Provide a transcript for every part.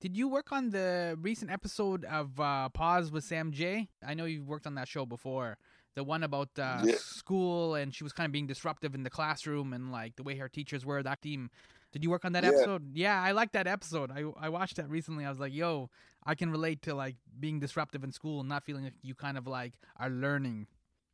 Did you work on the recent episode of uh, Pause with Sam Jay? I know you've worked on that show before. The one about uh, Yeah. school and she was kind of being disruptive in the classroom and like the way her teachers were. That team. Did you work on that Yeah. episode? Yeah, I like that episode. I I watched that recently. I was like, yo, I can relate to like being disruptive in school and not feeling like you kind of like are learning.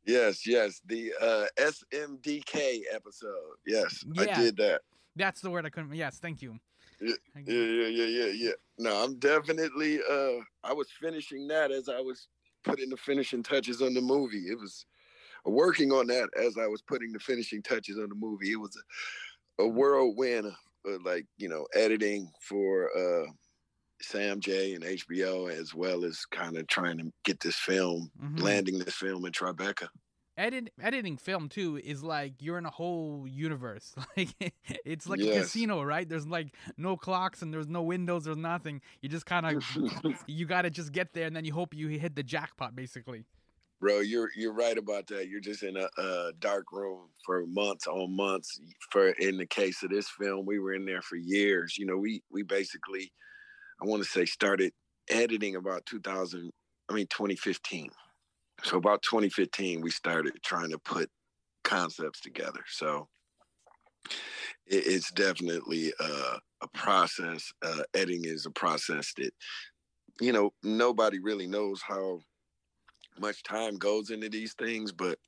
Yes, yes. The uh, SMDK episode. Yes, Yeah. I did that. That's the word I couldn't. Yes, thank you. Yeah, Yeah, yeah, yeah, yeah. No, I'm definitely. Uh, I was finishing that as I was putting the finishing touches on the movie. It was working on that as I was putting the finishing touches on the movie. It was a, a whirlwind, of, like you know, editing for uh, Sam Jay and HBO, as well as kind of trying to get this film, Mhm. landing this film in Tribeca. Edit editing film too is like you're in a whole universe like it's like a casino right there's like no clocks and there's no windows there's nothing you just kind of you gotta just get there and then you hope you hit the jackpot basically Bro, you're you're right about that. You're just in a, a dark room for months on months. For in the case of this film, we were in there for years. You know, we we basically, I want to say, started editing about 2000. I mean, 2015. So about 2015, we started trying to put concepts together. So it, it's definitely uh, a process. Uh, editing is a process that you know nobody really knows how much time goes into these things, but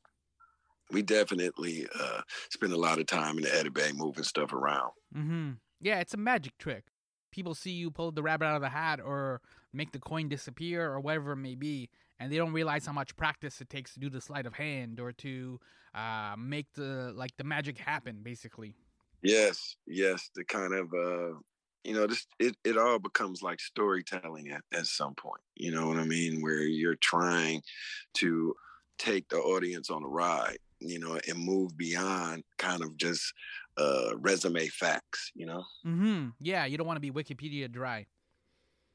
we definitely uh, spend a lot of time in the edit bay moving stuff around. mm-hmm yeah it's a magic trick people see you pull the rabbit out of the hat or make the coin disappear or whatever it may be and they don't realize how much practice it takes to do the sleight of hand or to uh, make the like the magic happen basically Yes, yes, the kind of uh, you know, this it, it all becomes like storytelling at, at some point. You know what I mean? Where you're trying to take the audience on a ride, you know, and move beyond kind of just uh resume facts, you know? mm-hmm yeah you don't want to be wikipedia dry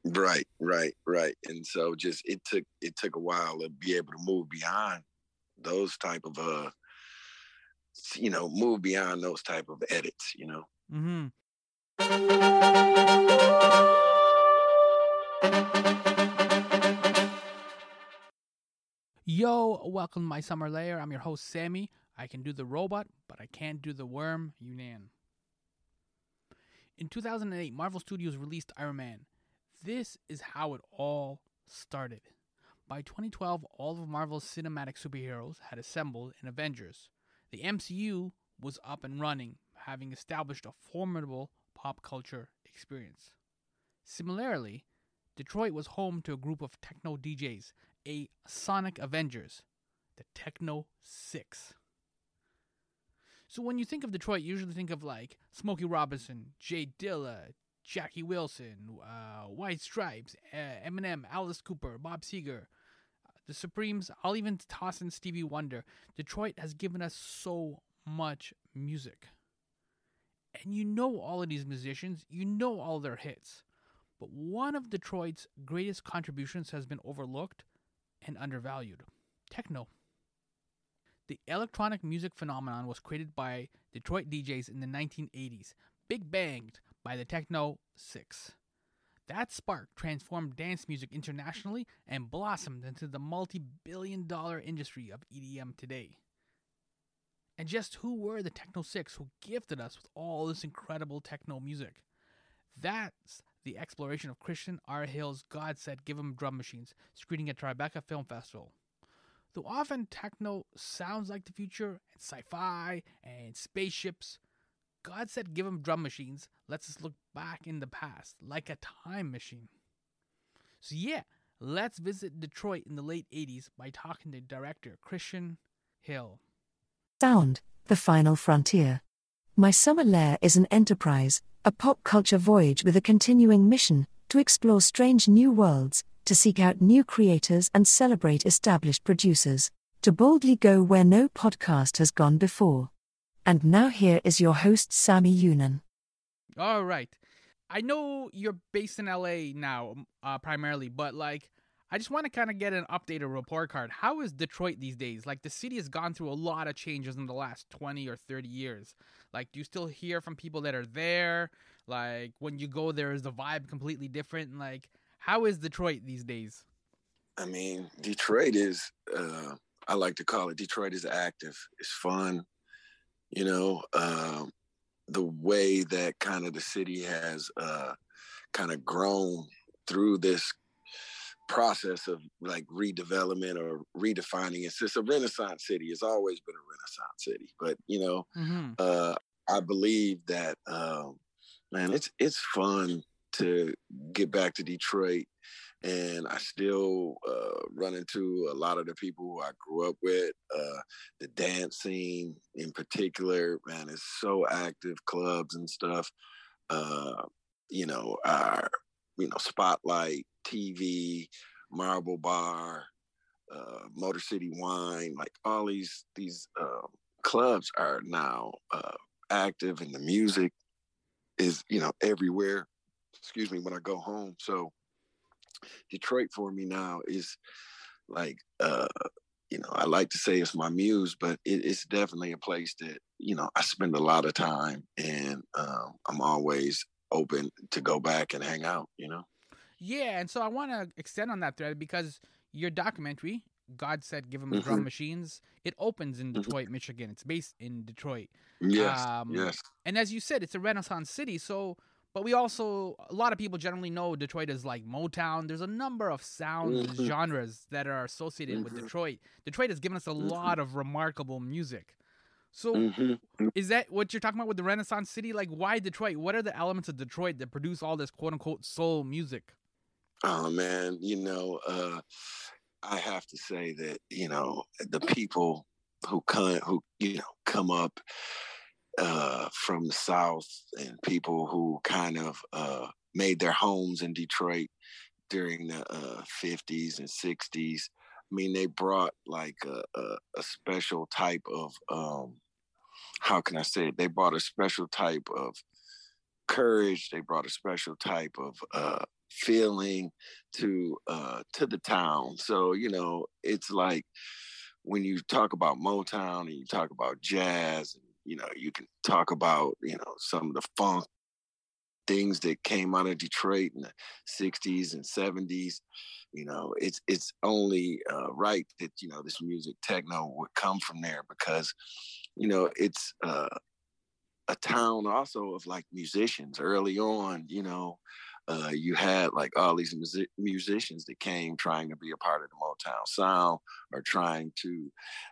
Right, right, right. And so just it took it took a while to be able to move beyond those type of uh you know, move beyond those type of edits, you know. Mm-hmm. Yo, welcome to My Summer Lair. I'm your host, Sammy. I can do the robot, but I can't do the worm, Younan. In 2008, Marvel Studios released Iron Man. This is how it all started. By 2012, all of Marvel's cinematic superheroes had assembled in Avengers. The MCU was up and running, having established a formidable pop culture experience. Similarly, Detroit was home to a group of techno DJs, a Sonic Avengers, the Techno Six. So when you think of Detroit, you usually think of like Smokey Robinson, J Dilla, Jackie Wilson, uh, White Stripes, uh, Eminem, Alice Cooper, Bob Seger, uh, the Supremes. I'll even toss in Stevie Wonder. Detroit has given us so much music. And you know all of these musicians, you know all their hits. But one of Detroit's greatest contributions has been overlooked and undervalued techno. The electronic music phenomenon was created by Detroit DJs in the 1980s, big banged by the Techno 6. That spark transformed dance music internationally and blossomed into the multi billion dollar industry of EDM today. And just who were the Techno 6 who gifted us with all this incredible techno music? That's the exploration of Kristian R. Hill's God Said Give 'em Drum Machines, screening at Tribeca Film Festival. Though often techno sounds like the future and sci fi and spaceships, God Said Give 'em Drum Machines lets us look back in the past like a time machine. So, yeah, let's visit Detroit in the late 80s by talking to director Kristian Hill. Sound, The Final Frontier. My Summer Lair is an enterprise, a pop culture voyage with a continuing mission to explore strange new worlds, to seek out new creators and celebrate established producers, to boldly go where no podcast has gone before. And now here is your host, Sammy Younan. All right. I know you're based in LA now, uh, primarily, but like, I just want to kind of get an updated report card. How is Detroit these days? Like the city has gone through a lot of changes in the last 20 or 30 years. Like do you still hear from people that are there? Like when you go there is the vibe completely different? Like how is Detroit these days? I mean, Detroit is uh I like to call it Detroit is active. It's fun. You know, um the way that kind of the city has uh kind of grown through this process of like redevelopment or redefining it's just a renaissance city it's always been a renaissance city but you know mm-hmm. uh i believe that um man it's it's fun to get back to detroit and i still uh run into a lot of the people who i grew up with uh the dance scene in particular man is so active clubs and stuff uh you know our you know spotlight TV, Marble Bar, uh, Motor City Wine, like all these these uh, clubs are now uh, active, and the music is you know everywhere. Excuse me when I go home. So Detroit for me now is like uh, you know I like to say it's my muse, but it, it's definitely a place that you know I spend a lot of time, and um, I'm always open to go back and hang out. You know. Yeah, and so I want to extend on that thread because your documentary, God said, "Give him mm-hmm. drum machines." It opens in mm-hmm. Detroit, mm-hmm. Michigan. It's based in Detroit. Yes, um, yes. And as you said, it's a Renaissance city. So, but we also a lot of people generally know Detroit is like Motown. There's a number of sound mm-hmm. genres that are associated with mm-hmm. Detroit. Detroit has given us a mm-hmm. lot of remarkable music. So, is that what you're talking about with the Renaissance city? Like, why Detroit? What are the elements of Detroit that produce all this quote unquote soul music? Oh man, you know, uh, I have to say that you know the people who come who you know come up uh, from the South and people who kind of uh, made their homes in Detroit during the uh, 50s and 60s. I mean, they brought like a, a, a special type of um, how can I say it? They brought a special type of courage. They brought a special type of uh, feeling to uh, to the town. So you know, it's like when you talk about Motown and you talk about jazz, and you know, you can talk about you know some of the funk things that came out of Detroit in the '60s and '70s. You know, it's it's only uh, right that you know this music techno would come from there because you know it's uh, a town also of like musicians early on. You know, uh, you had like all these music- musicians that came trying to be a part of the Motown sound or trying to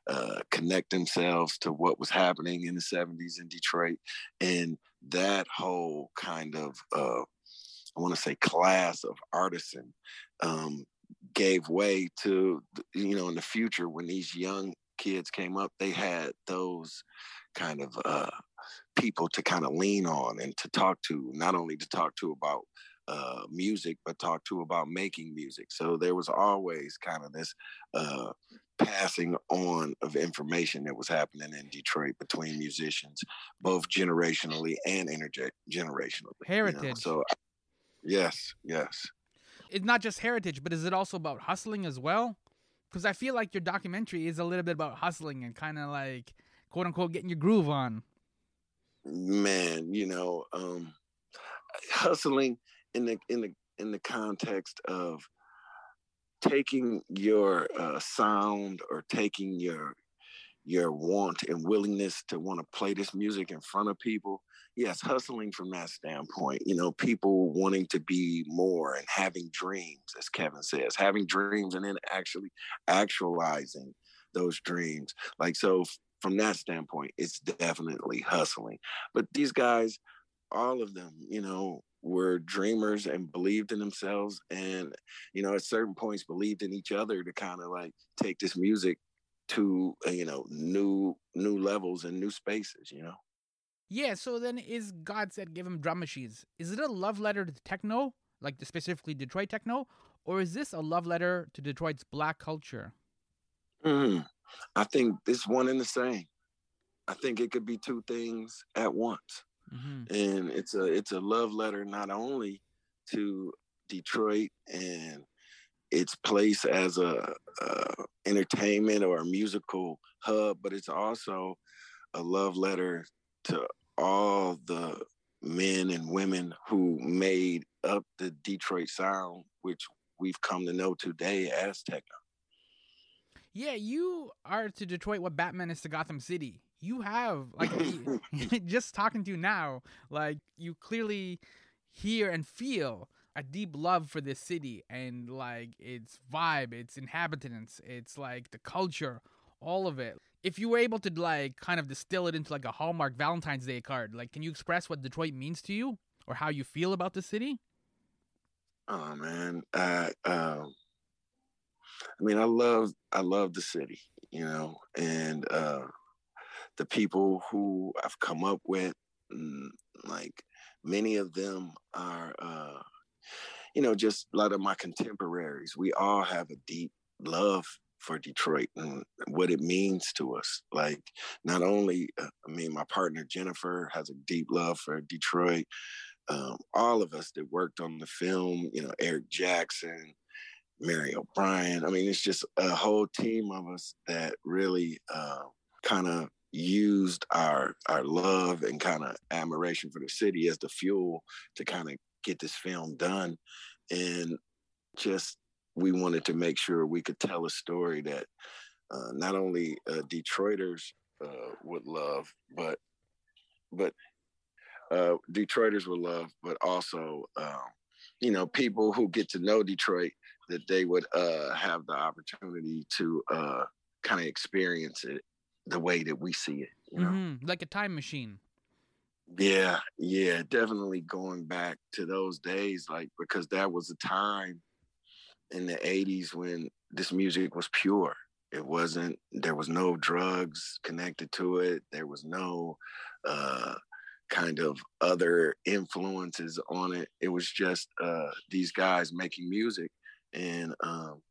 uh, connect themselves to what was happening in the 70s in Detroit. And that whole kind of, uh, I want to say, class of artisan um, gave way to, you know, in the future when these young kids came up, they had those kind of uh, people to kind of lean on and to talk to, not only to talk to about uh, music, but talk to about making music. So there was always kind of this uh, passing on of information that was happening in Detroit between musicians, both generationally and intergenerationally. Heritage. You know? So, yes, yes. It's not just heritage, but is it also about hustling as well? Because I feel like your documentary is a little bit about hustling and kind of like quote unquote getting your groove on. Man, you know, um, hustling in the in the in the context of taking your uh, sound or taking your your want and willingness to want to play this music in front of people yes hustling from that standpoint you know people wanting to be more and having dreams as kevin says having dreams and then actually actualizing those dreams. Like so from that standpoint it's definitely hustling. But these guys all of them you know were dreamers and believed in themselves and you know at certain points believed in each other to kind of like take this music to uh, you know new new levels and new spaces you know? Yeah so then is god said give him drum machines. Is it a love letter to techno like specifically detroit techno or is this a love letter to detroit's black culture? Mm, i think it's one and the same. I think it could be two things at once mm-hmm. and it's a it's a love letter not only to Detroit and its place as a, a entertainment or a musical hub, but it's also a love letter to all the men and women who made up the Detroit sound, which we've come to know today as techno. Yeah, you are to Detroit what Batman is to Gotham City. You have like just talking to you now, like you clearly hear and feel a deep love for this city and like its vibe, its inhabitants, it's like the culture, all of it. If you were able to like kind of distill it into like a Hallmark Valentine's Day card, like can you express what Detroit means to you or how you feel about the city? Oh man, I um, I mean, I love I love the city, you know, and uh, the people who I've come up with, mm, like many of them are, uh, you know, just a lot of my contemporaries. We all have a deep love for Detroit and what it means to us. Like, not only, uh, I mean, my partner Jennifer has a deep love for Detroit um, all of us that worked on the film, you know, Eric Jackson, Mary O'Brien. I mean, it's just a whole team of us that really uh, kind of used our our love and kind of admiration for the city as the fuel to kind of get this film done, and just we wanted to make sure we could tell a story that uh, not only uh, Detroiters uh, would love, but but uh, Detroiters would love, but also, um, you know, people who get to know Detroit that they would uh, have the opportunity to uh, kind of experience it the way that we see it. You know? mm-hmm. like a time machine. Yeah, yeah, definitely going back to those days, like because that was a time in the '80s when this music was pure. It wasn't. There was no drugs connected to it. There was no uh, kind of other influences on it. It was just uh, these guys making music and um,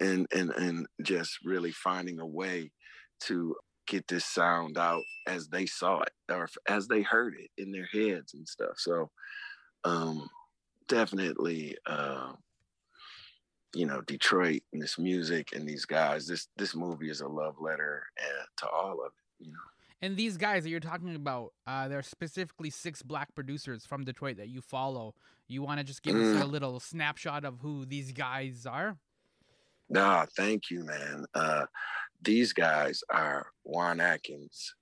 and and and just really finding a way to get this sound out as they saw it or as they heard it in their heads and stuff. So um, definitely. Uh, you know Detroit and this music and these guys. This this movie is a love letter uh, to all of it. You know. And these guys that you're talking about, uh, there are specifically six black producers from Detroit that you follow. You want to just give mm. us a mm. little snapshot of who these guys are? Nah, thank you, man. Uh, these guys are Juan Atkins,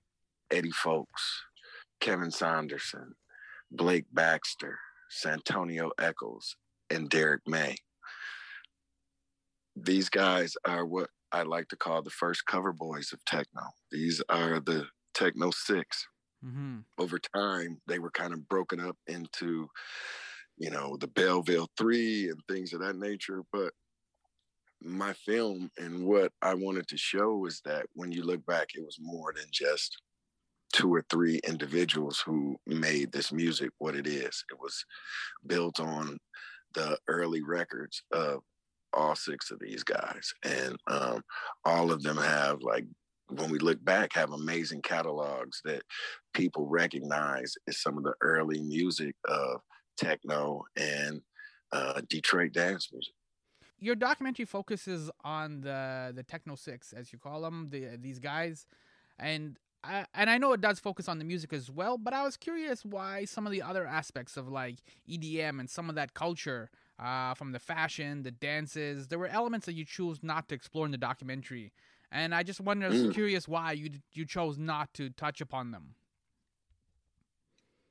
Eddie Fowlkes, Kevin Saunderson, Blake Baxter, Santonio Echols, and Derrick May. These guys are what I like to call the first cover boys of techno. These are the Techno 6. Mm-hmm. Over time, they were kind of broken up into, you know, the Belleville 3 and things of that nature. But my film and what I wanted to show was that when you look back, it was more than just two or three individuals who made this music what it is. It was built on the early records of all six of these guys, and um, all of them have like when we look back, have amazing catalogs that people recognize as some of the early music of techno and uh, Detroit dance music. Your documentary focuses on the the techno six, as you call them, the, these guys, and I, and I know it does focus on the music as well. But I was curious why some of the other aspects of like EDM and some of that culture, uh, from the fashion, the dances, there were elements that you chose not to explore in the documentary. And I just wonder, mm. curious why you you chose not to touch upon them.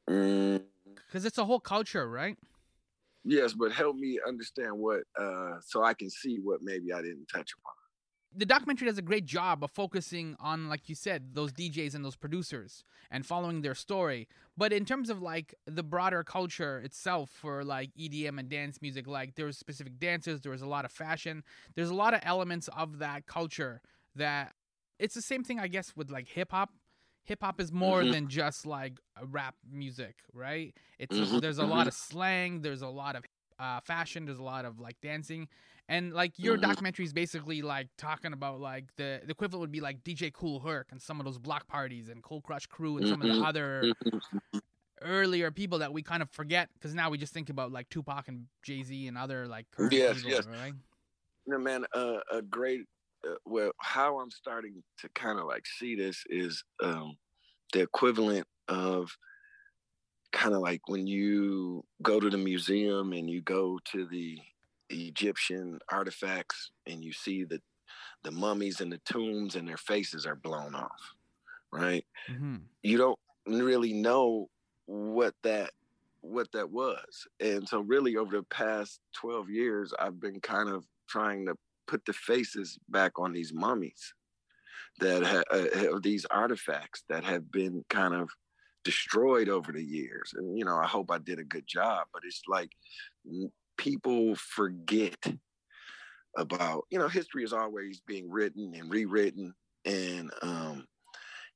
Because mm. it's a whole culture, right? Yes, but help me understand what, uh, so I can see what maybe I didn't touch upon. The documentary does a great job of focusing on, like you said, those DJs and those producers and following their story. But in terms of like the broader culture itself for like EDM and dance music, like there was specific dances, there was a lot of fashion, there's a lot of elements of that culture that it's the same thing I guess with like hip hop. Hip hop is more mm-hmm. than just like rap music, right? It's mm-hmm. there's a mm-hmm. lot of slang, there's a lot of uh, fashion, there's a lot of like dancing, and like your mm-hmm. documentary is basically like talking about like the, the equivalent would be like DJ Kool Herc and some of those block parties and Cold Crush Crew and some of the mm-hmm. other mm-hmm. earlier people that we kind of forget because now we just think about like Tupac and Jay Z and other like yes, yes. Right? you know, man, uh, a great. Uh, well, how I'm starting to kind of like see this is um, the equivalent of kind of like when you go to the museum and you go to the Egyptian artifacts and you see the the mummies and the tombs and their faces are blown off, right? Mm-hmm. You don't really know what that what that was. And so really over the past 12 years I've been kind of trying to put the faces back on these mummies that have uh, these artifacts that have been kind of destroyed over the years. And you know, I hope I did a good job, but it's like people forget about, you know, history is always being written and rewritten and um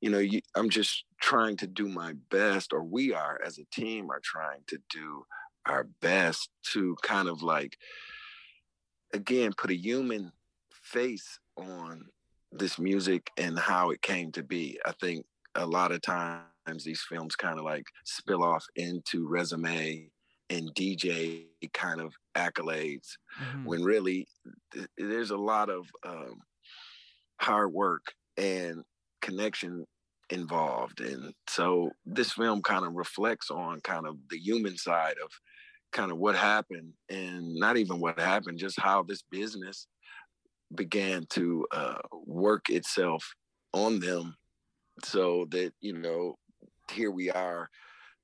you know, you, I'm just trying to do my best, or we are as a team are trying to do our best to kind of like, again, put a human face on this music and how it came to be. I think a lot of times these films kind of like spill off into resume and DJ kind of accolades Mm-hmm. when really th- there's a lot of um, hard work and connection involved and so this film kind of reflects on kind of the human side of kind of what happened and not even what happened just how this business began to uh, work itself on them so that you know here we are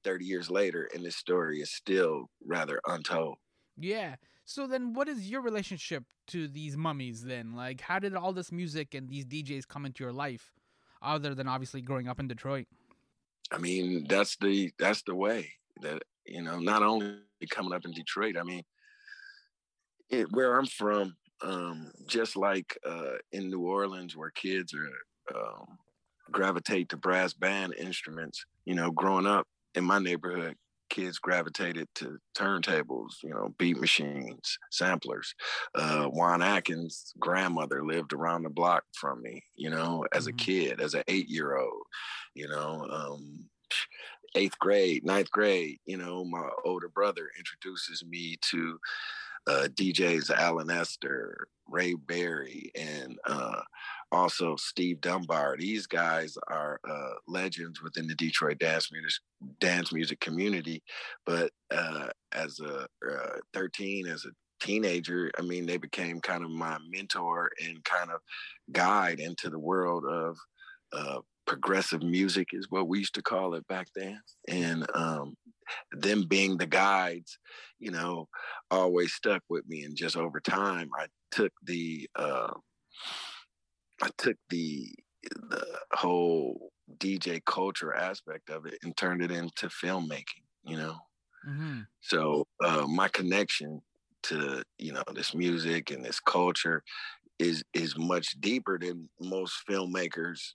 30 years later and this story is still rather untold Yeah. So then, what is your relationship to these mummies then? Like, how did all this music and these DJs come into your life, other than obviously growing up in Detroit? I mean, that's the that's the way that you know. Not only coming up in Detroit, I mean, it, where I'm from, um, just like uh, in New Orleans, where kids are um, gravitate to brass band instruments. You know, growing up in my neighborhood, kids gravitated to turntables. You know, beat machines, samplers. Uh, Juan Atkins' grandmother lived around the block from me. You know, as a Mhm. kid, as an eight-year-old. You know, um, eighth grade, ninth grade, you know, my older brother introduces me to uh, DJs Alan Esther, Ray Berry, and uh, also Steve Dunbar. These guys are uh, legends within the Detroit dance music dance music community. But uh, as a uh, 13, as a teenager, I mean, they became kind of my mentor and kind of guide into the world of uh, progressive music is what we used to call it back then and um, them being the guides you know always stuck with me and just over time i took the uh, i took the the whole dj culture aspect of it and turned it into filmmaking you know Mm-hmm. so uh, my connection to you know this music and this culture is is much deeper than most filmmakers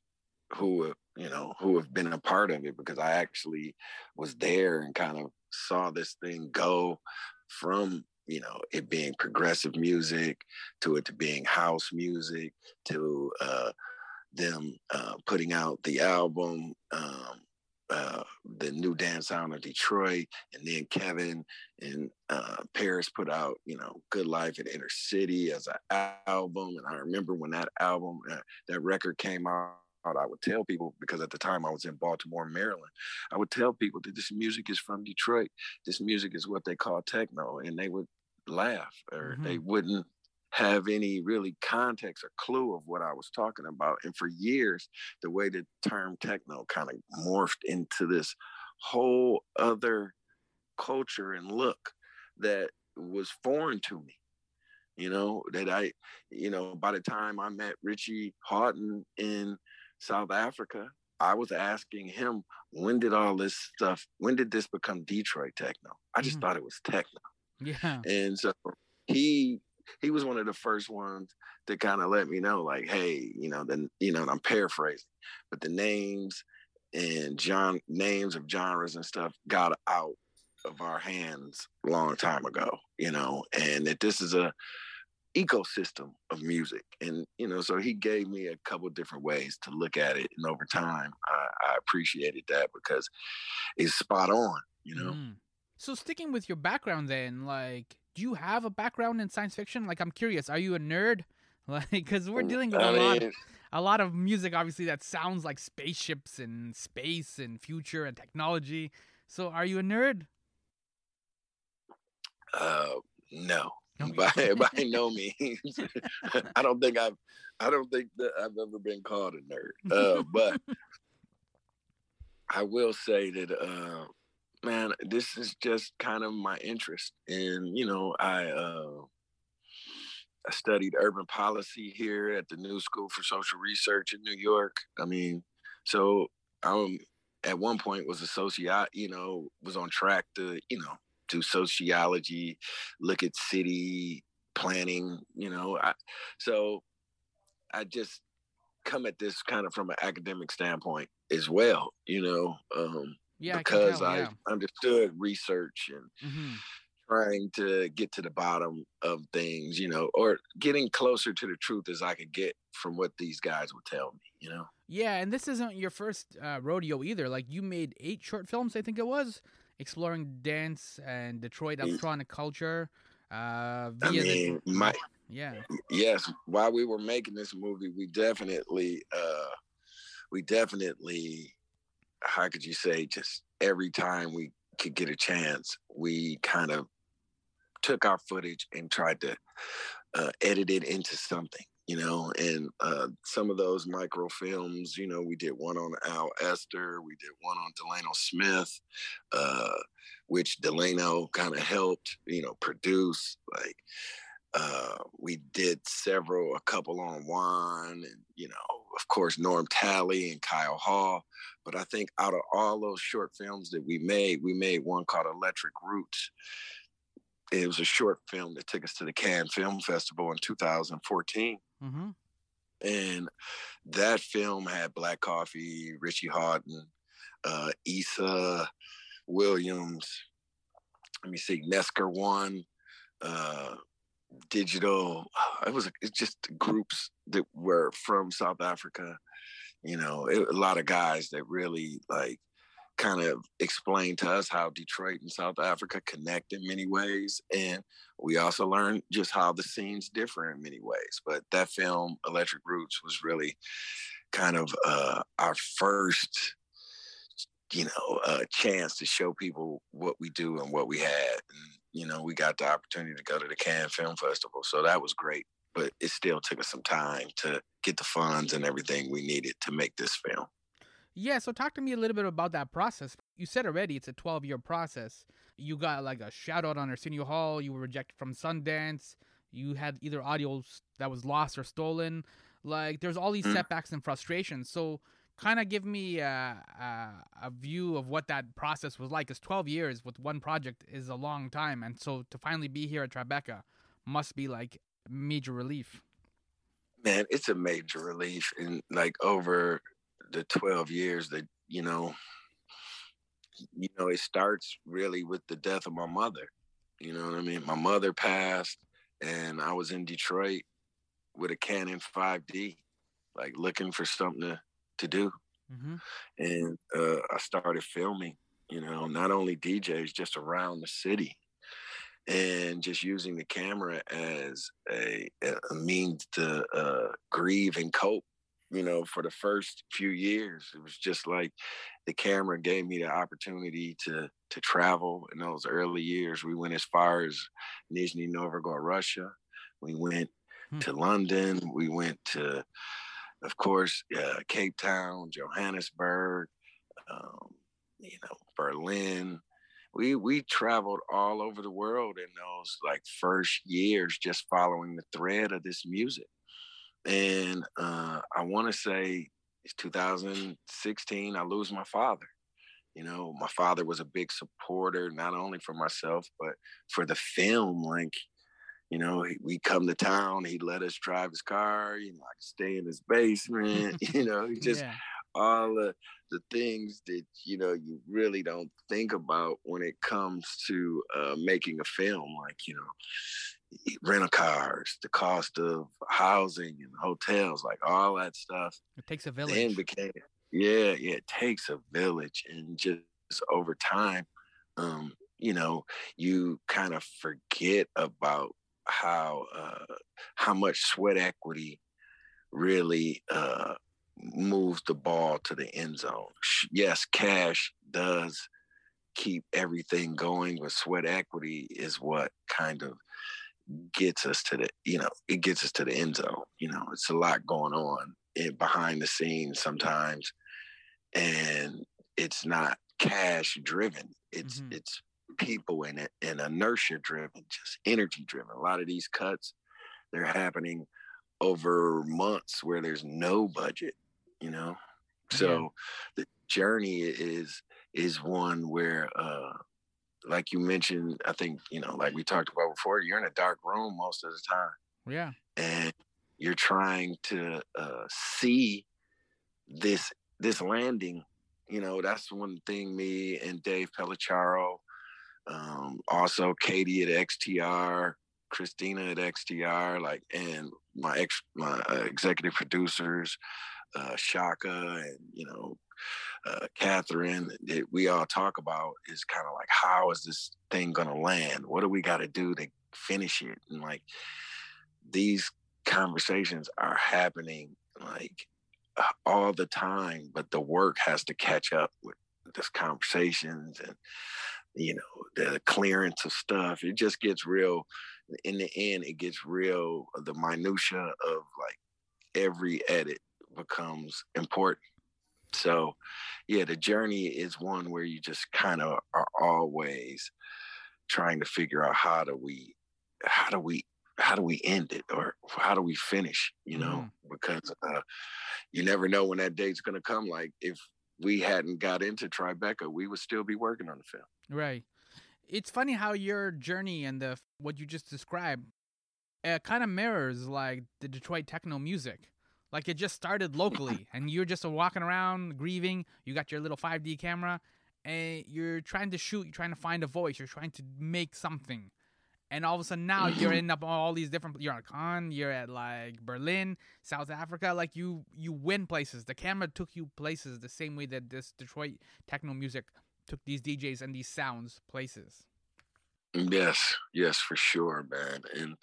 who you know who have been a part of it because I actually was there and kind of saw this thing go from you know it being progressive music to it to being house music to uh, them uh, putting out the album um, uh, the new dance sound of Detroit, and then Kevin and uh, Paris put out, you know, Good Life in Inner City as an album. And I remember when that album, uh, that record came out, I would tell people because at the time I was in Baltimore, Maryland. I would tell people that this music is from Detroit. This music is what they call techno, and they would laugh or Mhm. they wouldn't have any really context or clue of what I was talking about. And for years, the way the term techno kind of morphed into this whole other culture and look that was foreign to me. You know, that I, you know, by the time I met Richie Hawtin in South Africa, I was asking him, when did all this stuff, when did this become Detroit techno? I just Mhm. thought it was techno. Yeah. And so he he was one of the first ones to kind of let me know, like, hey, you know, then you know, and I'm paraphrasing, but the names and John names of genres and stuff got out of our hands a long time ago, you know, and that this is a ecosystem of music. And, you know, so he gave me a couple different ways to look at it. And over time I, I appreciated that because it's spot on, you know. Mm. So sticking with your background then, like do you have a background in science fiction? Like, I'm curious. Are you a nerd? Like, because we're Mm, dealing with I a lot, mean, a lot of music, obviously, that sounds like spaceships and space and future and technology. So, are you a nerd? uh, no. by by no means. I don't think I've I don't think that I've ever been called a nerd. Uh, but I will say that uh, man, this is just kind of my interest, and you know, I uh, I studied urban policy here at the New School for Social Research in New York. I mean, so I'm at one point was a socio, you know, was on track to you know do sociology, look at city planning, you know. I, so I just come at this kind of from an academic standpoint as well, you know, um, Yeah, because I, I, tell, yeah. understood research and Mhm. trying to get to the bottom of things, you know, or getting closer to the truth as I could get from what these guys would tell me, you know. Yeah, and this isn't your first uh, rodeo either. Like you made eight short films, I think it was, exploring dance and Detroit Mm. electronic culture. Uh, I mean, the, my yeah, yes, while we were making this movie, we definitely uh we definitely how could you say just every time we could get a chance, we kind of took our footage and tried to uh, edit it into something, you know. And uh, some of those microfilms, you know, we did one on Al Ester, we did one on Delano Smith, uh, which Delano kind of helped, you know, produce. Like, uh, we did several, a couple on Juan, and you know, of course, Norm Talley and Kyle Hall. But I think out of all those short films that we made, we made one called Electric Roots. It was a short film that took us to the Cannes Film Festival in 2014. Mm-hmm. And that film had Black Coffee, Richie Hawtin, uh, Esa Williams, let me see, Nesker One, uh, Digital. It was it's just groups that were from South Africa. You know, it, a lot of guys that really like kind of explained to us how Detroit and South Africa connect in many ways. And we also learned just how the scenes differ in many ways. But that film, Electric Roots, was really kind of uh, our first, you know, uh, chance to show people what we do and what we had. And, you know, we got the opportunity to go to the Cannes Film Festival. So that was great. But it still took us some time to get the funds and everything we needed to make this film. Yeah, so talk to me a little bit about that process. You said already it's a 12 year process. You got like a shout out on Arsenio Hall. You were rejected from Sundance. You had either audio that was lost or stolen. Like there's all these Mm. setbacks and frustrations. So kind of give me a, a, a view of what that process was like. Because 12 years with one project is a long time. And so to finally be here at Tribeca must be like major relief. man, it's a major relief. And like over the 12 years that, you know, you know, it starts really with the death of my mother. You know what I mean? My mother passed and I was in Detroit with a Canon 5D, like looking for something to, to do. hmm And uh, I started filming, you know, not only DJs, just around the city and just using the camera as a, a means to uh, grieve and cope. You know, for the first few years, it was just like the camera gave me the opportunity to to travel. In those early years, we went as far as Nizhny Novgorod, Russia. We went Hmm. to London. We went to, of course, uh, Cape Town, Johannesburg, um, you know, Berlin we we traveled all over the world in those like first years just following the thread of this music and uh, i want to say it's 2016 i lose my father you know my father was a big supporter not only for myself but for the film like you know he, we come to town he'd let us drive his car you know i could stay in his basement you know he just yeah. all the the things that you know you really don't think about when it comes to uh, making a film like you know rental cars the cost of housing and hotels like all that stuff It takes a then village. became yeah yeah it takes a village and just over time um you know, you kind of forget about how uh, how much sweat equity really uh, moves the ball to the end zone. Yes, cash does keep everything going, but sweat equity is what kind of gets us to the you know it gets us to the end zone. You know, it's a lot going on in, behind the scenes sometimes, and it's not cash driven. It's mm-hmm. it's people in it and inertia driven, just energy driven. A lot of these cuts, they're happening over months where there's no budget, you know. So yeah. the journey is is one where uh like you mentioned, I think, you know, like we talked about before, you're in a dark room most of the time. Yeah. And you're trying to uh see this this landing you know, that's one thing me and Dave Pellicciaro, um, also Katie at XTR, Christina at XTR, like, and my ex, my uh, executive producers, uh, Shaka and, you know, uh, Catherine, that we all talk about is kind of like, how is this thing to land? What do we got to do to finish it? And like, these conversations are happening like all the time, but the work has to catch up with this conversations and you know the clearance of stuff. It just gets real. In the end, it gets real. The minutia of like every edit becomes important. So, yeah, the journey is one where you just kind of are always trying to figure out how do we, how do we how do we end it or how do we finish you know? Mm. because uh, you never know when that date's going to come. Like if we hadn't got into tribeca we would still be working on the film. Right. It's funny how your journey and the what you just described uh, kind of mirrors like the detroit techno music like it just started locally and you're just walking around grieving you got your little 5d camera and you're trying to shoot you're trying to find a voice you're trying to make something and all of a sudden now you're in up all these different you're at Cannes, you're at like Berlin, South Africa, like you you win places. The camera took you places the same way that this Detroit techno music took these DJs and these sounds places. Yes, yes, for sure, man. And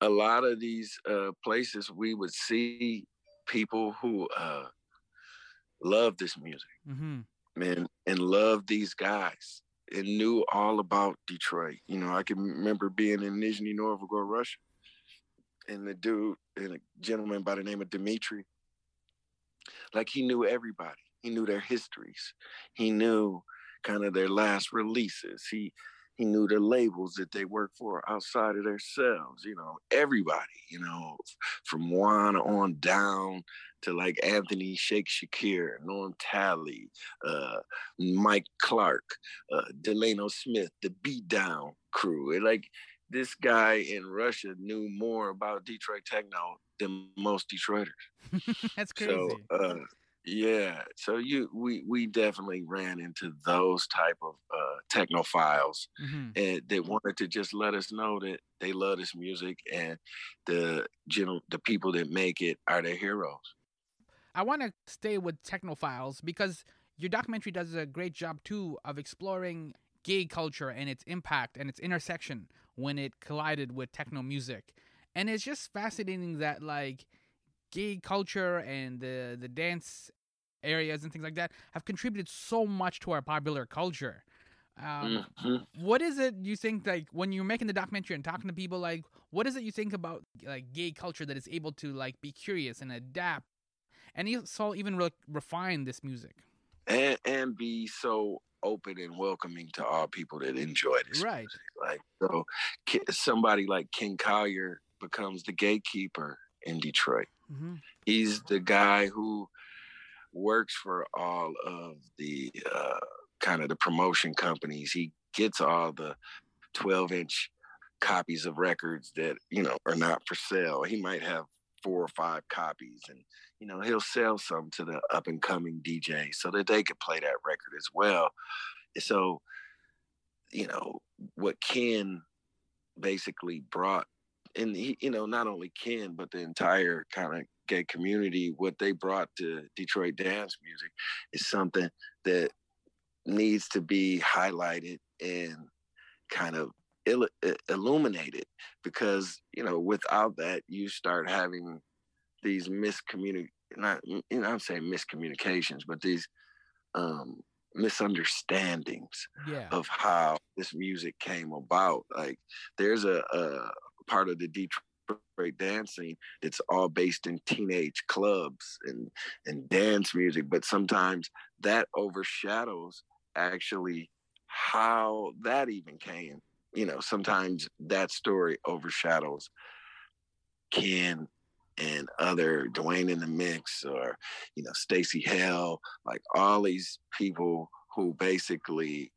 a lot of these uh, places we would see people who uh, love this music, mm-hmm. man, and love these guys and knew all about Detroit. You know, I can remember being in Nizhny Novgorod, Russia, and the dude and a gentleman by the name of Dimitri, like he knew everybody. He knew their histories. He knew kind of their last releases. He he knew the labels that they worked for outside of themselves. You know, everybody. You know, from Juan on down to like Anthony Shake Shakir, Norm Talley, uh, Mike Clark, uh, Delano Smith, the Beat Down crew. And like this guy in Russia knew more about Detroit techno than most Detroiters. That's crazy. So, uh, yeah, so you we we definitely ran into those type of uh, technophiles, mm-hmm. and they wanted to just let us know that they love this music and the general the people that make it are their heroes. I want to stay with technophiles because your documentary does a great job too of exploring gay culture and its impact and its intersection when it collided with techno music. And it's just fascinating that like gay culture and the the dance areas and things like that have contributed so much to our popular culture. Um, mm-hmm. what is it you think like when you're making the documentary and talking to people like what is it you think about like gay culture that is able to like be curious and adapt and saw even re- refine this music and and be so open and welcoming to all people that enjoy this right music. like so somebody like Ken Collier becomes the gatekeeper in detroit mm-hmm. he's the guy who works for all of the uh, kind of the promotion companies. He gets all the 12 inch copies of records that you know are not for sale. He might have four or five copies and you know he'll sell some to the up and coming dj so that they could play that record as well. So you know what ken basically brought and he, you know not only ken but the entire kind of gay community what they brought to detroit dance music is something that needs to be highlighted and kind of il- illuminated because you know without that you start having these miscommunic not you know I'm saying miscommunications but these um misunderstandings Yeah. of how this music came about like there's a, a part of the Detroit dance scene that's all based in teenage clubs and and dance music but sometimes that overshadows actually how that even came. You know sometimes that story overshadows ken and other dwayne in the mix or you know Stacey Hale like all these people who basically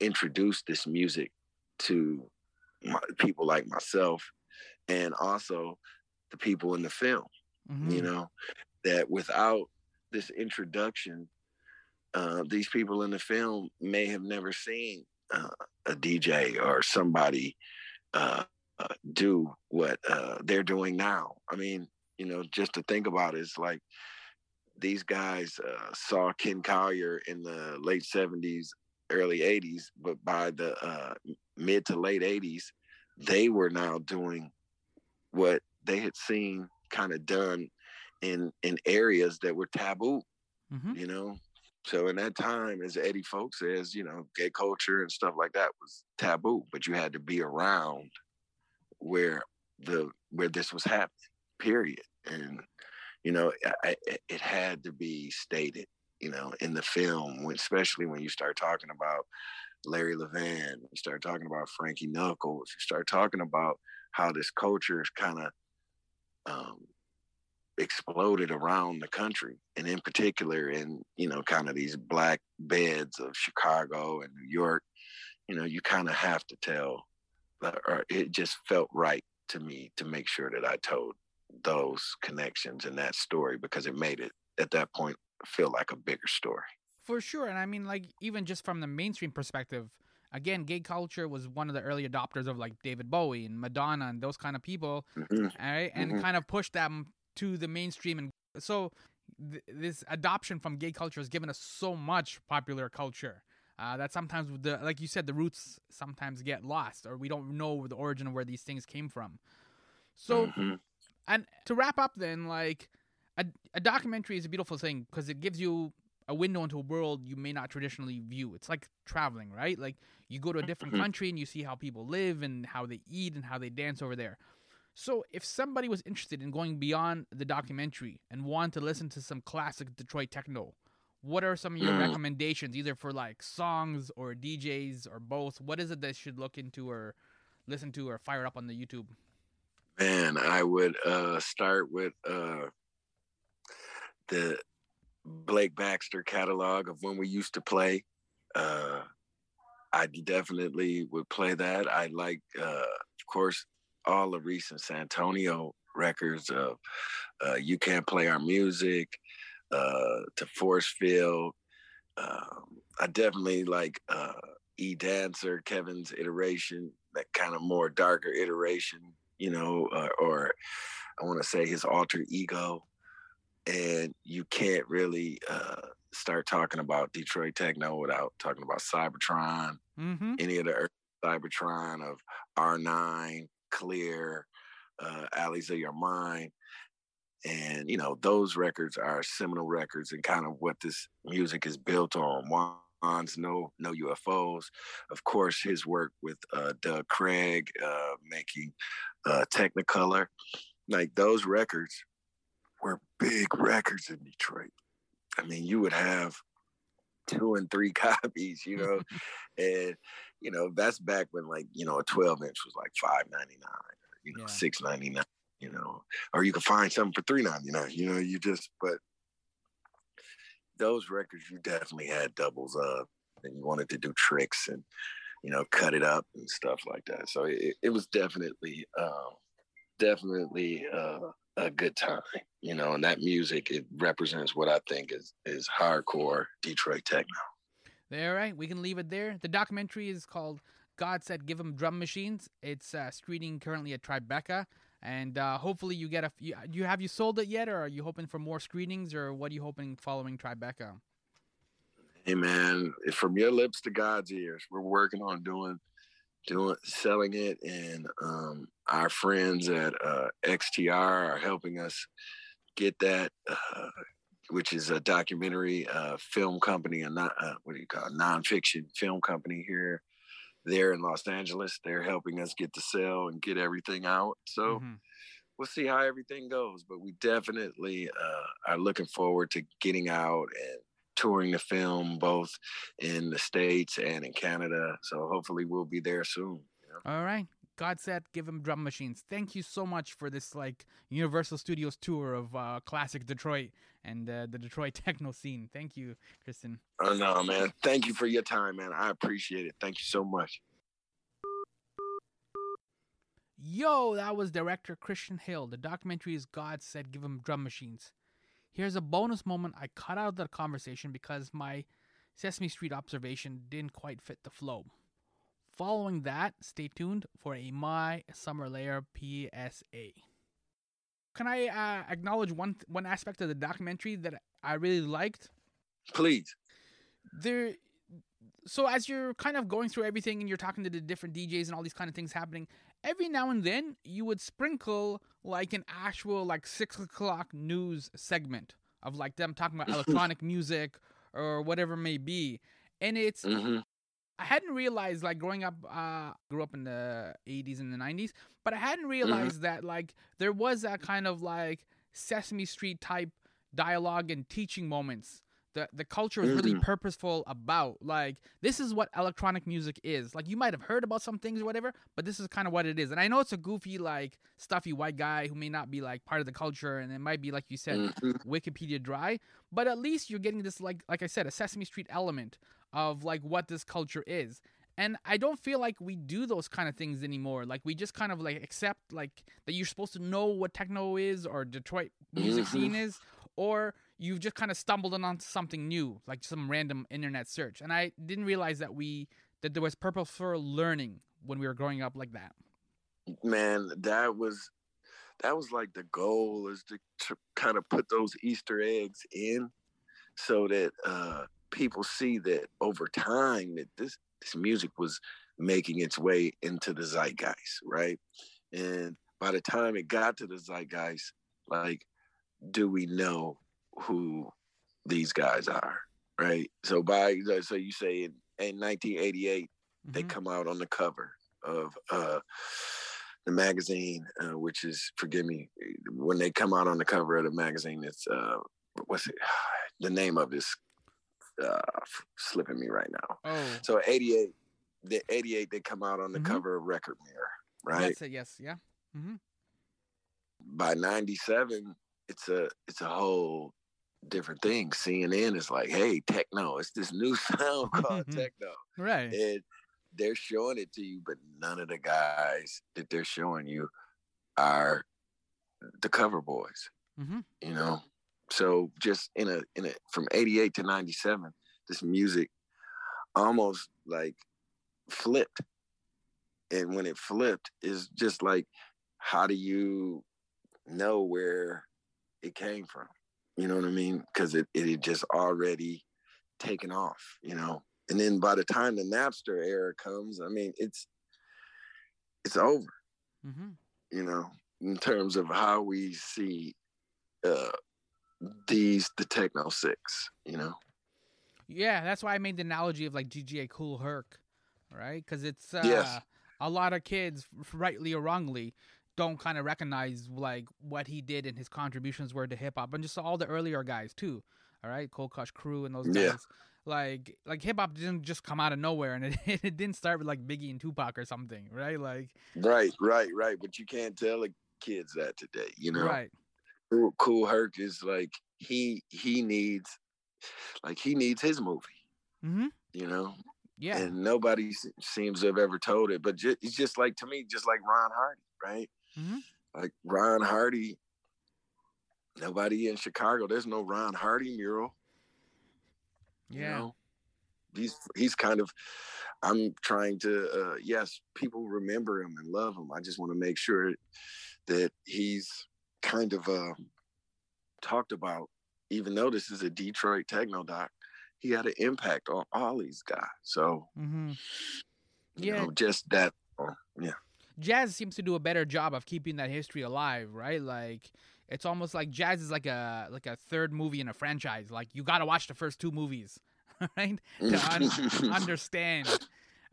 introduced this music to my, people like myself and also the people in the film Mhm. you know that without this introduction uh, these people in the film may have never seen uh, a dj or somebody uh, uh, do what uh, they're doing now i mean you know just to think about it, it's like these guys uh, saw ken collier in the late 70s early 80s but by the uh, mid to late 80s they were now doing what they had seen kind of done in in areas that were taboo Mhm. you know? So in that time as Eddie Fowlkes says you know gay culture and stuff like that was taboo but you had to be around where the where this was happening period. And you know I, it had to be stated you know in the film especially when you start talking about larry levan you start talking about frankie knuckles you start talking about how this culture is kind of um, exploded around the country and in particular in you know kind of these black beds of chicago and new york you know you kind of have to tell or it just felt right to me to make sure that i told those connections and that story because it made it at that point feel like a bigger story For sure. And I mean, like, even just from the mainstream perspective, again, gay culture was one of the early adopters of like David Bowie and Madonna and those kind of people, Mhm. all right? And Mhm. kind of pushed them to the mainstream. And so th- this adoption from gay culture has given us so much popular culture. Uh, that sometimes the like you said the roots sometimes get lost or we don't know the origin of where these things came from so Mhm. and to wrap up then like a, a documentary is a beautiful thing because it gives you a window into a world you may not traditionally view. It's like traveling right? Like you go to a different Mhm. country and you see how people live and how they eat and how they dance over there. So if somebody was interested in going beyond the documentary and want to listen to some classic detroit techno what are some of your Mm. recommendations either for like songs or djs or both? What is it they should look into or listen to or fire up on the youtube? Man, I would uh, start with uh, the Blake Baxter catalog of when we used to play. Uh, I definitely would play that. I like, uh, of course, all the recent Santonio records of uh, "You Can't Play Our Music" uh, to Force Field. Um, I definitely like uh, E Dancer, Kevin's iteration, that kind of more darker iteration you know, uh, or I want to say his alter ego. And you can't really uh, start talking about Detroit techno without talking about Cybotron, mm-hmm any of the early Cybotron of R9, Clear, uh, Alleys of Your Mind. And, you know, those records are seminal records and kind of what this music is built on. Juan's No, no UFOs. Of course, his work with uh, Doug Craig, uh, making uh, Technicolor. Like those records were big records in Detroit. I mean, you would have two and three copies, you know, and you know that's back when like you know a 12 inch was like 5.99 you know Yeah. 6.99 you know or you could find something for 3.99 you know you just but those records you definitely had doubles of and you wanted to do tricks and you know cut it up and stuff like that so it, it was definitely um definitely uh a good time you know and that music it represents what i think is is hardcore detroit techno All right, we can leave it there. The documentary is called "God Said Give 'Em Drum Machines." It's uh, screening currently at Tribeca, and uh, hopefully you get a. You, you have you sold it yet, or are you hoping for more screenings, or what are you hoping following Tribeca? Hey man, from your lips to God's ears, we're working on doing doing selling it, and um, our friends at uh, XTR are helping us get that, uh, which is a documentary uh, film company, a not uh, what do you call it, nonfiction film company here. There in Los Angeles, they're helping us get the sale and get everything out. So Mhm. we'll see how everything goes. But we definitely uh, are looking forward to getting out and touring the film both in the states and in Canada. So hopefully we'll be there soon. You know? All right. God said, give him drum machines. Thank you so much for this like Universal Studios tour of uh, classic Detroit and uh, the Detroit techno scene. Thank you, Kristian. Oh no, man! Thank you for your time, man. I appreciate it. Thank you so much. Yo, that was director Kristian Hill. The documentary is God Said Give 'Em Drum Machines. Here's a bonus moment I cut out of the conversation because my Sesame Street observation didn't quite fit the flow. Following that, stay tuned for a My Summer Lair PSA. Can I uh, acknowledge one one aspect of the documentary that I really liked? Please. there so as you're kind of going through everything and you're talking to the different DJs and all these kind of things happening, every now and then you would sprinkle like an actual like six o'clock news segment of like them talking about electronic music or whatever it may be. And it's hmm I hadn't realized like growing up uh grew up in the 80s and the 90s, but I hadn't realized that like there was that kind of like Sesame Street type dialogue and teaching moments. The the culture is really Mhm. purposeful about like this is what electronic music is. Like you might have heard about some things or whatever, but this is kind of what it is. And I know it's a goofy like stuffy white guy who may not be like part of the culture and it might be like you said hmm Wikipedia dry, but at least you're getting this like like I said, a Sesame Street element of like what this culture is. And I don't feel like we do those kind of things anymore. Like we just kind of like accept like that you're supposed to know what techno is or Detroit music Mhm. scene is, or you've just kind of stumbled onto something new, like some random internet search. And I didn't realize that we that there was purpose for learning when we were growing up like that. Man, that was that was like the goal is to, to kind of put those Easter eggs in so that uh, people see that over time that this this music was making its way into the zeitgeist, right? And by the time it got to the zeitgeist, like, do we know who these guys are, right? So by so you say in, in 1988 they Mhm. come out on the cover of uh, the magazine, uh, which is forgive me when they come out on the cover of the magazine. It's uh, what's it? The name of this uh, slipping me right now. Oh, So '88, the '88 they come out on the Mhm. cover of Record Mirror, right? That's it. Yes. Yeah. Mm-hmm. By '97, it's a it's a whole different things. CNN is like, hey, techno, it's this new sound called techno. Right. and they're showing it to you, but none of the guys that they're showing you are the cover boys. hmm You know, so just in a in a from '88 to '97, this music almost like flipped, and when it flipped, is just like, how do you know where it came from? You know what I mean? Because it it had just already taken off. You know, and then by the time the Napster era comes, I mean, it's it's over. Mm-hmm. You know, in terms of how we see uh, these the techno six. You know, Yeah, that's why I made the analogy of like GTA Kool Herc, right? Because it's uh, Yes. a lot of kids, rightly or wrongly, don't kind of recognize like what he did and his contributions were to hip hop, and just all the earlier guys too. All right, Cold Crush Crew and those guys. Yeah. Like, like hip hop didn't just come out of nowhere, and it, it didn't start with like Biggie and Tupac or something, right? Like, right, right, right. But you can't tell the kids that today. You know, right, cool, Kool Herc is like he he needs like he needs his movie. hmm You know, yeah, and nobody seems to have ever told it. But ju- it's just like to me, just like Ron Hardy, right? Mhm. Like Ron Hardy. Nobody in Chicago. There's no Ron Hardy mural. yeah, You know? He's he's kind of. I'm trying to. Uh, yes, people remember him and love him. I just want to make sure that he's kind of uh, talked about. Even though this is a Detroit techno doc, he had an impact on all these guys. So hmm You Yeah. know, just that. oh, Yeah. Jazz seems to do a better job of keeping that history alive, right? Like it's almost like jazz is like a like a third movie in a franchise. Like you got to watch the first two movies, right, to un- understand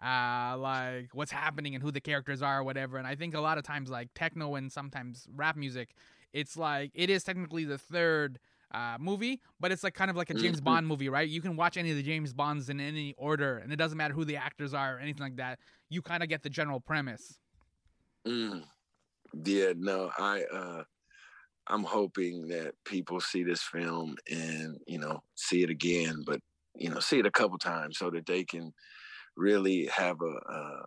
uh like what's happening and who the characters are or whatever. And I think a lot of times like techno and sometimes rap music, it's like it is technically the third uh, movie, but it's like kind of like a James Mhm. Bond movie, right? You can watch any of the James Bonds in any order, and it doesn't matter who the actors are or anything like that. You kind of get the general premise. Mm. Yeah, no, I uh I'm hoping that people see this film and, you know, see it again, but you know, see it a couple times so that they can really have a uh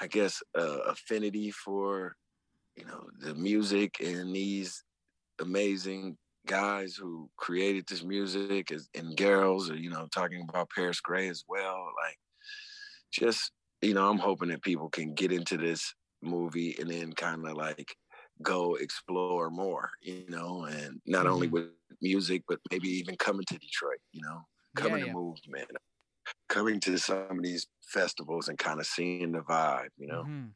I guess uh affinity for, you know, the music and these amazing guys who created this music and girls or you know talking about Paris Grey as well like just you know I'm hoping that people can get into this movie and then kind of like go explore more you know and not only Mhm. with music but maybe even coming to Detroit you know coming yeah, to movement coming to some of these festivals and kind of seeing the vibe you know Mhm.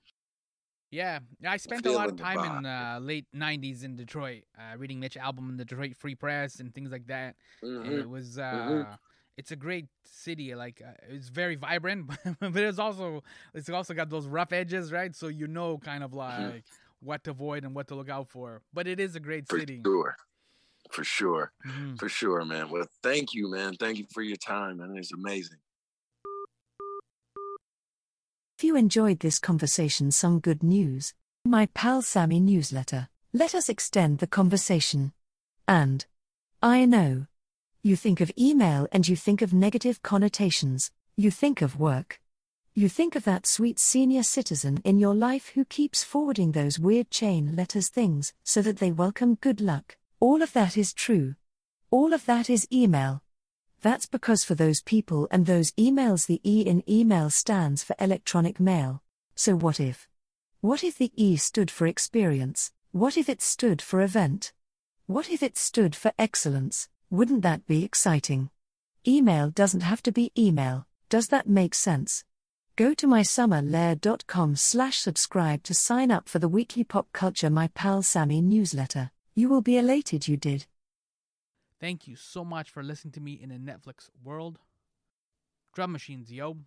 Yeah, I spent a lot of Feeling time the in uh, late '90s in Detroit, uh, reading Mitch Albom in the Detroit Free Press and things like that. And Mhm. it was, uh, Mhm. It's a great city. Like uh, it's very vibrant, but it's also it's also got those rough edges, right? So you know, kind of like what to avoid and what to look out for. But it is a great for city. sure for sure Mhm. For sure, man. Well, thank you, man. Thank you for your time, man. It's amazing. If you enjoyed this conversation, some good news. My pal Sammy newsletter. Let us extend the conversation. And I know. You think of email and you think of negative connotations. You think of work. You think of that sweet senior citizen in your life who keeps forwarding those weird chain letters things so that they welcome good luck. All of that is true. All of that is email. That's because for those people and those emails, the E in email stands for electronic mail. So what if? What if the E stood for experience? What if it stood for event? What if it stood for excellence? Wouldn't that be exciting? Email doesn't have to be email. Does that make sense? Go to mysummerlair.com slash subscribe to sign up for the weekly pop culture My Pal Sammy newsletter. You will be elated you did. Thank you so much for listening to me in a Netflix world. Drum machines, yo.